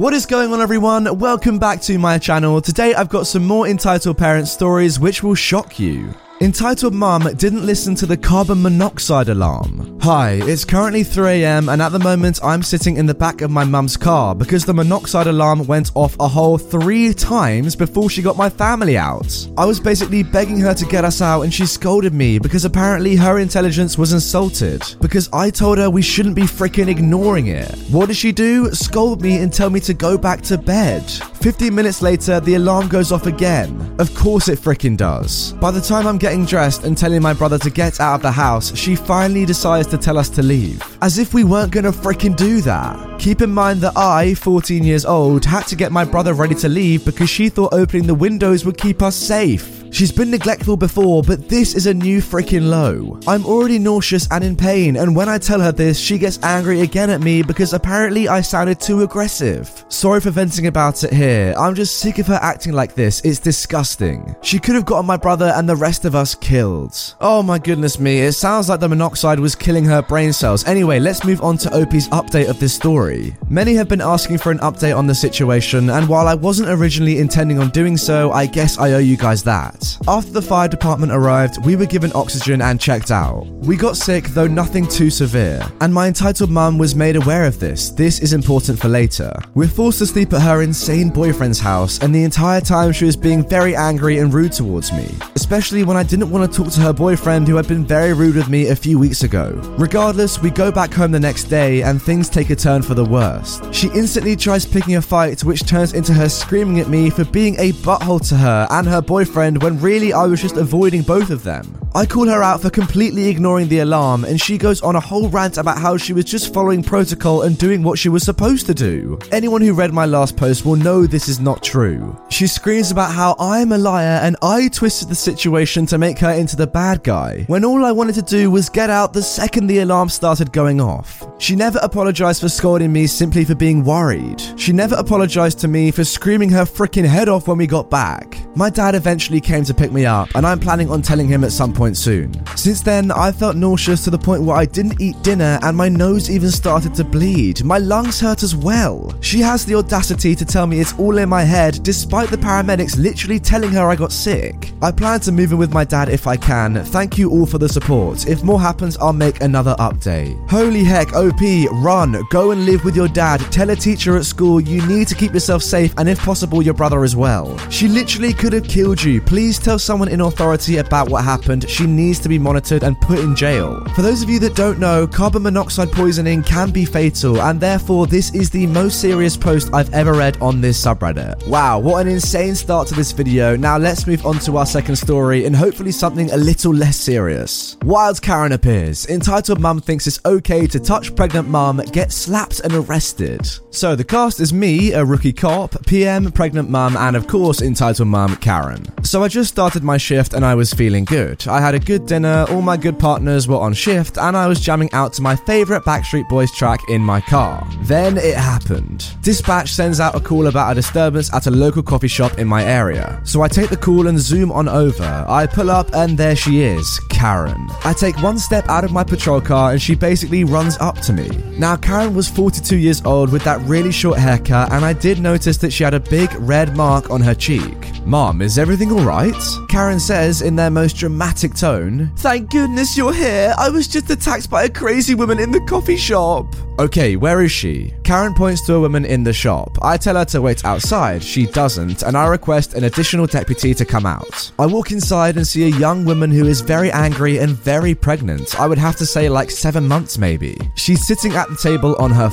What is going on, everyone? Welcome back to my channel. Today, I've got some more entitled parent stories which will shock you. Entitled Mum didn't listen to the carbon monoxide alarm. Hi, it's currently 3am and at the moment I'm sitting in the back of my mum's car because the monoxide alarm went off a whole three times before she got my family out. I was basically begging her to get us out and she scolded me because apparently her intelligence was insulted because I told her we shouldn't be freaking ignoring it. What did she do? Scold me and tell me to go back to bed. 15 minutes later, the alarm goes off again. Of course it freaking does. By the time I'm getting dressed and telling my brother to get out of the house, she finally decides to tell us to leave. As if we weren't gonna freaking do that. Keep in mind that I, 14 years old, had to get my brother ready to leave because she thought opening the windows would keep us safe. She's been neglectful before, but this is a new freaking low. I'm already nauseous and in pain, and when I tell her this, she gets angry again at me because apparently I sounded too aggressive. Sorry for venting about it here. I'm just sick of her acting like this. It's disgusting. She could have gotten my brother and the rest of us killed. Oh my goodness me, it sounds like the monoxide was killing her brain cells. Anyway, let's move on to OP's update of this story. Many have been asking for an update on the situation, and while I wasn't originally intending on doing so, I guess I owe you guys that. After the fire department arrived, we were given oxygen and checked out. We got sick, though nothing too severe, and my entitled mum was made aware of this. This is important for later. We're forced to sleep at her insane boyfriend's house, and the entire time she was being very angry and rude towards me, especially when I didn't want to talk to her boyfriend who had been very rude with me a few weeks ago. Regardless, we go back home the next day and things take a turn for the worst. She instantly tries picking a fight, which turns into her screaming at me for being a butthole to her and her boyfriend when really I was just avoiding both of them. I call her out for completely ignoring the alarm, and she goes on a whole rant about how she was just following protocol and doing what she was supposed to do. Anyone who read my last post will know this is not true. She screams about how I'm a liar and I twisted the situation to make her into the bad guy, when all I wanted to do was get out the second the alarm started going off. She never apologized for scolding me simply for being worried. She never apologized to me for screaming her freaking head off when we got back. My dad eventually came to pick me up, and I'm planning on telling him at some point soon. Since then, I felt nauseous to the point where I didn't eat dinner and my nose even started to bleed. My lungs hurt as well. She has the audacity to tell me it's all in my head, despite the paramedics literally telling her I got sick. I plan to move in with my dad if I can. Thank you all for the support. If more happens, I'll make another update. Holy heck, OP, run, go and live with your dad. Tell a teacher at school you need to keep yourself safe and if possible, your brother as well. She literally could have killed you. Please tell someone in authority about what happened. She needs to be monitored and put in jail. For those of you that don't know, carbon monoxide poisoning can be fatal, and therefore, this is the most serious post I've ever read on this subreddit. Wow, what an insane start to this video. Now, let's move on to our second story and hopefully something a little less serious. Wild Karen appears. Entitled Mum thinks it's okay to touch pregnant mum, get slapped and arrested. So, the cast is me, a rookie cop, PM, pregnant mum, and of course, entitled mum, Karen. So, I just started my shift and I was feeling good. I had a good dinner, all my good partners were on shift, and I was jamming out to my favorite Backstreet Boys track in my car. Then it happened. Dispatch sends out a call about a disturbance at a local coffee shop in my area. So I take the call and zoom on over. I pull up, and there she is, Karen. I take one step out of my patrol car, and she basically runs up to me. Now, Karen was 42 years old with that really short haircut, and I did notice that she had a big red mark on her cheek. Mom, is everything alright? Karen says in their most dramatic tone, Thank goodness you're here. I was just attacked by a crazy woman in the coffee shop. Okay, where is she? Karen points to a woman in the shop. I tell her to wait outside. She doesn't, and I request an additional deputy to come out. I walk inside and see a young woman who is very angry and very pregnant. I would have to say, like seven months maybe. She's sitting at the table on her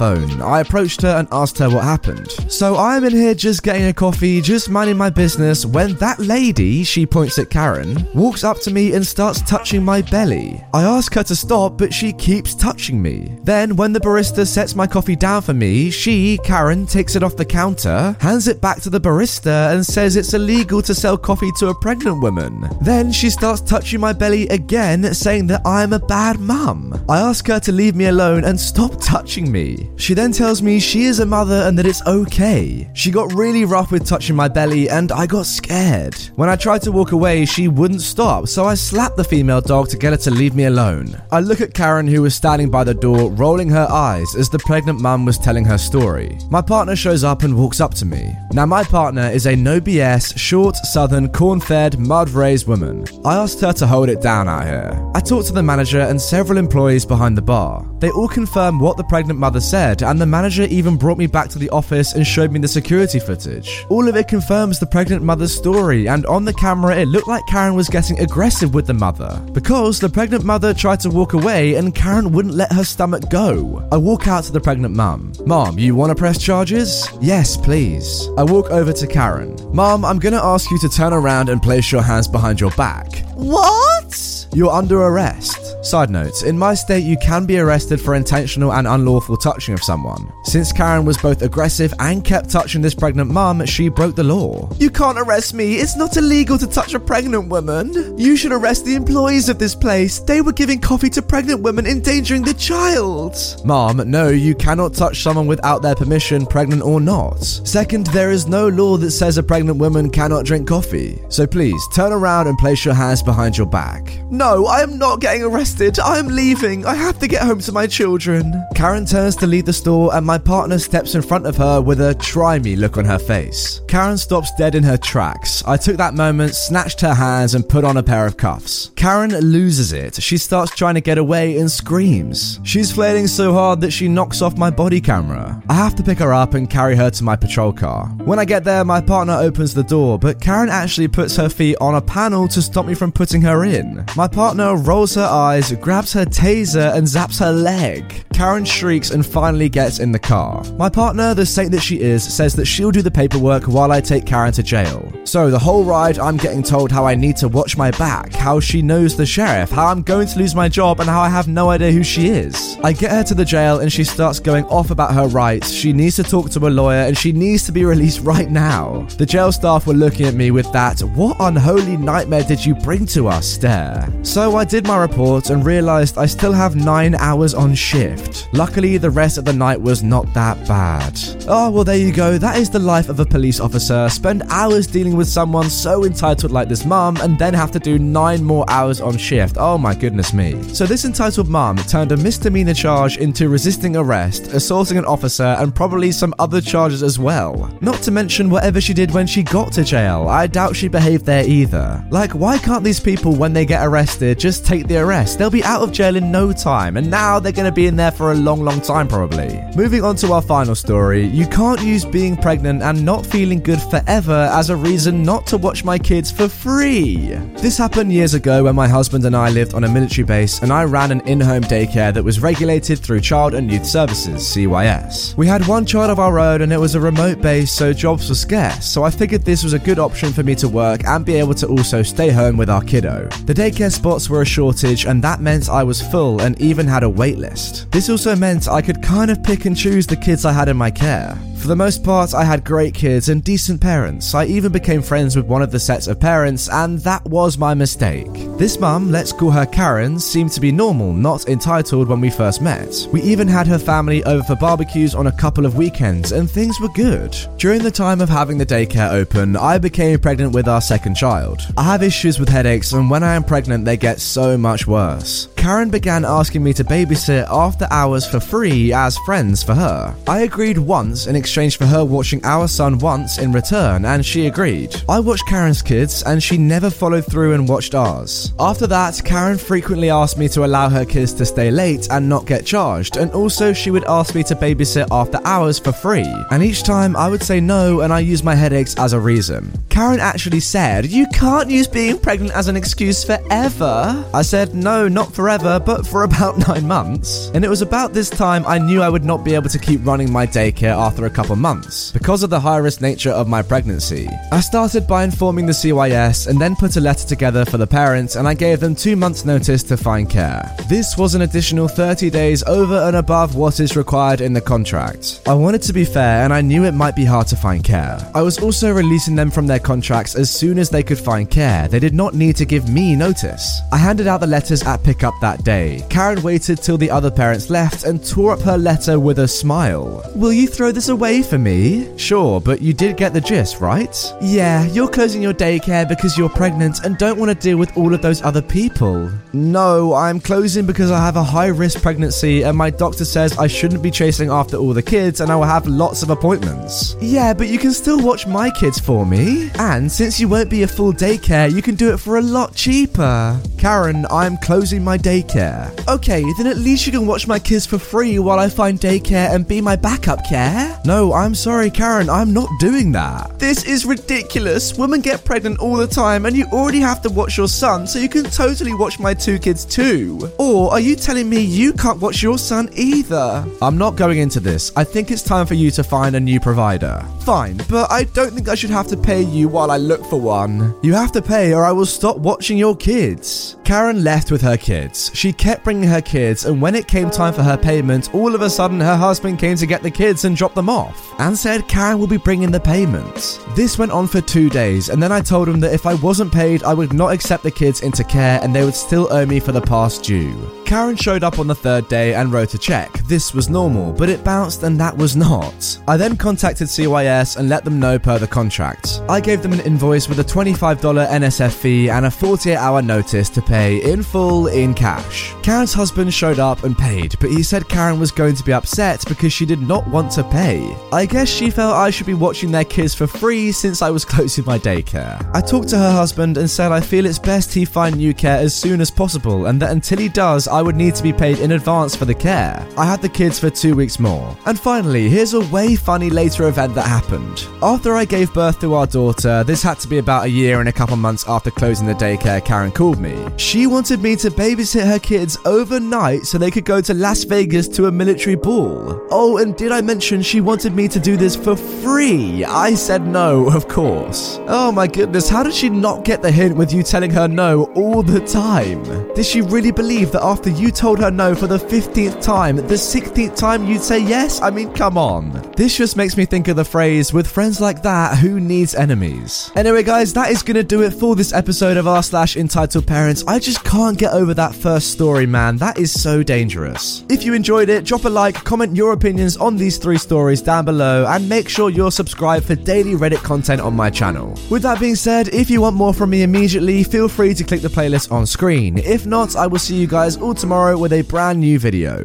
Phone. I approached her and asked her what happened. So I'm in here just getting a coffee, just minding my business, when that lady, she points at Karen, walks up to me and starts touching my belly. I ask her to stop, but she keeps touching me. Then, when the barista sets my coffee down for me, she, Karen, takes it off the counter, hands it back to the barista, and says it's illegal to sell coffee to a pregnant woman. Then she starts touching my belly again, saying that I'm a bad mum. I ask her to leave me alone and stop touching me. She then tells me she is a mother and that it's okay. She got really rough with touching my belly and I got scared. When I tried to walk away, she wouldn't stop, so I slapped the female dog to get her to leave me alone. I look at Karen, who was standing by the door, rolling her eyes as the pregnant mum was telling her story. My partner shows up and walks up to me. Now, my partner is a no BS, short, southern, corn fed, mud raised woman. I asked her to hold it down out here. I talked to the manager and several employees behind the bar. They all confirmed what the pregnant mother said, and the manager even brought me back to the office and showed me the security footage. All of it confirms the pregnant mother's story, and on the camera, it looked like Karen was getting aggressive with the mother because the pregnant mother tried to walk away and Karen wouldn't let her stomach go. I walk out to the pregnant mum. Mom, you want to press charges? Yes, please. I walk over to Karen. Mom, I'm gonna ask you to turn around and place your hands behind your back. What? You're under arrest. Side note, in my state, you can be arrested for intentional and unlawful touching of someone. Since Karen was both aggressive and kept touching this pregnant mum, she broke the law. You can't arrest me. It's not illegal to touch a pregnant woman. You should arrest the employees of this place. They were giving coffee to pregnant women, endangering the child. Mom, no, you cannot touch someone without their permission, pregnant or not. Second, there is no law that says a pregnant woman cannot drink coffee. So please, turn around and place your hands behind your back. No, I am not getting arrested. I am leaving. I have to get home to my children. Karen turns to leave the store and my partner steps in front of her with a try me look on her face. Karen stops dead in her tracks. I took that moment, snatched her hands, and put on a pair of cuffs. Karen loses it. She starts trying to get away and screams. She's flailing so hard that she knocks off my body camera. I have to pick her up and carry her to my patrol car. When I get there, my partner opens the door, but Karen actually puts her feet on a panel to stop me from putting her in. My partner rolls her eyes, grabs her taser, and zaps her leg. Karen shrieks and finally gets in the car. My partner, the saint that she is, says that she'll do the paperwork while I take Karen to jail. So the whole ride, I'm getting told how I need to watch my back, how she knows the sheriff, how I'm going to lose my job, and how I have no idea who she is. I get her to the jail and she starts going off about her rights. She needs to talk to a lawyer and she needs to be released right now. The jail staff were looking at me with that, what unholy nightmare did you bring to us stare. So I did my report and realized I still have nine hours on shift. Luckily, the rest of the night was not that bad. Oh, well, there you go. That is the life of a police officer. Spend hours dealing with someone so entitled like this mum and then have to do nine more hours on shift. Oh my goodness me. So, this entitled mum turned a misdemeanor charge into resisting arrest, assaulting an officer, and probably some other charges as well. Not to mention whatever she did when she got to jail. I doubt she behaved there either. Like, why can't these people, when they get arrested, just take the arrest? They'll be out of jail in no time, and now they're going to be in there for a long, long time probably. Moving on to our final story, you can't use being pregnant and not feeling good forever as a reason not to watch my kids for free. This happened years ago when my husband and I lived on a military base and I ran an in home daycare that was regulated through Child and Youth Services, CYS. We had one child of our own and it was a remote base, so jobs were scarce, so I figured this was a good option for me to work and be able to also stay home with our kiddo. The daycare spots were a shortage and that meant I was full and even had a wait list. This also meant I could kind of pick and choose the kids I had in my care. For the most part, I had great kids and decent parents. I even became friends with one of the sets of parents, and that was my mistake. This mum, let's call her Karen, seemed to be normal, not entitled when we first met. We even had her family over for barbecues on a couple of weekends, and things were good. During the time of having the daycare open, I became pregnant with our second child. I have issues with headaches, and when I am pregnant, they get so much worse. Karen began asking me to babysit after hours for free as friends for her. I agreed once in exchange for her watching our son once in return, and she agreed. I watched Karen's kids, and she never followed through and watched ours. After that, Karen frequently asked me to allow her kids to stay late and not get charged, and also she would ask me to babysit after hours for free. And each time I would say no, and I used my headaches as a reason. Karen actually said, You can't use being pregnant as an excuse forever. I said, No, not forever, but for about nine months. And it was about this time I knew I would not be able to keep running my daycare after a couple months because of the high risk nature of my pregnancy. I started by informing the CYS and then put a letter together for the parents and I gave them two months' notice to find care. This was an additional 30 days over and above what is required in the contract. I wanted to be fair and I knew it might be hard to find care. I was also releasing them from their contracts as soon as they could find care. They did not need to give me notice. I handed out the letters at pickup that day. Karen waited till the other parents left and tore up her letter with a smile. Will you throw this away for me? Sure, but you did get the gist, right? Yeah, you're closing your daycare because you're pregnant and don't want to deal with all of those other people. No, I'm closing because I have a high risk pregnancy and my doctor says I shouldn't be chasing after all the kids and I will have lots of appointments. Yeah, but you can still watch my kids for me. And since you won't be a full daycare, you can do it for a lot cheaper. Karen, I'm closing my daycare. Okay, then at least you can watch my kids for free while I find daycare and be my backup care? No, Oh, I'm sorry, Karen, I'm not doing that. This is ridiculous. Women get pregnant all the time and you already have to watch your son, so you can totally watch my two kids too. Or are you telling me you can't watch your son either? I'm not going into this. I think it's time for you to find a new provider. Fine, but I don't think I should have to pay you while I look for one. You have to pay or I will stop watching your kids. Karen left with her kids. She kept bringing her kids, and when it came time for her payment, all of a sudden her husband came to get the kids and drop them off, and said Karen will be bringing the payment. This went on for two days, and then I told him that if I wasn't paid, I would not accept the kids into care and they would still owe me for the past due. Karen showed up on the third day and wrote a check. This was normal, but it bounced and that was not. I then contacted CYS and let them know per the contract. I gave them an invoice with a $25 NSF fee and a 48 hour notice to pay in full in cash. Karen's husband showed up and paid, but he said Karen was going to be upset because she did not want to pay. I guess she felt I should be watching their kids for free since I was closing my daycare. I talked to her husband and said I feel it's best he find new care as soon as possible and that until he does, I would need to be paid in advance for the care. I had the kids for two weeks more. And finally, here's a way funny later event that happened. After I gave birth to our daughter, this had to be about a year and a couple months after closing the daycare, Karen called me. She wanted me to babysit her kids overnight so they could go to Las Vegas to a military ball. Oh, and did I mention she wanted me to do this for free? I said no, of course. Oh my goodness, how did she not get the hint with you telling her no all the time? Did she really believe that after you told her no for the 15th time, the 16th time you'd say yes? I mean, come on. This just makes me think of the phrase, with friends like that, who needs enemies? Anyway, guys, that is gonna do it for this episode of r slash entitled parents. I just can't get over that first story, man. That is so dangerous. If you enjoyed it, drop a like, comment your opinions on these three stories down below, and make sure you're subscribed for daily Reddit content on my channel. With that being said, if you want more from me immediately, feel free to click the playlist on screen. If not, I will see you guys all tomorrow with a brand new video.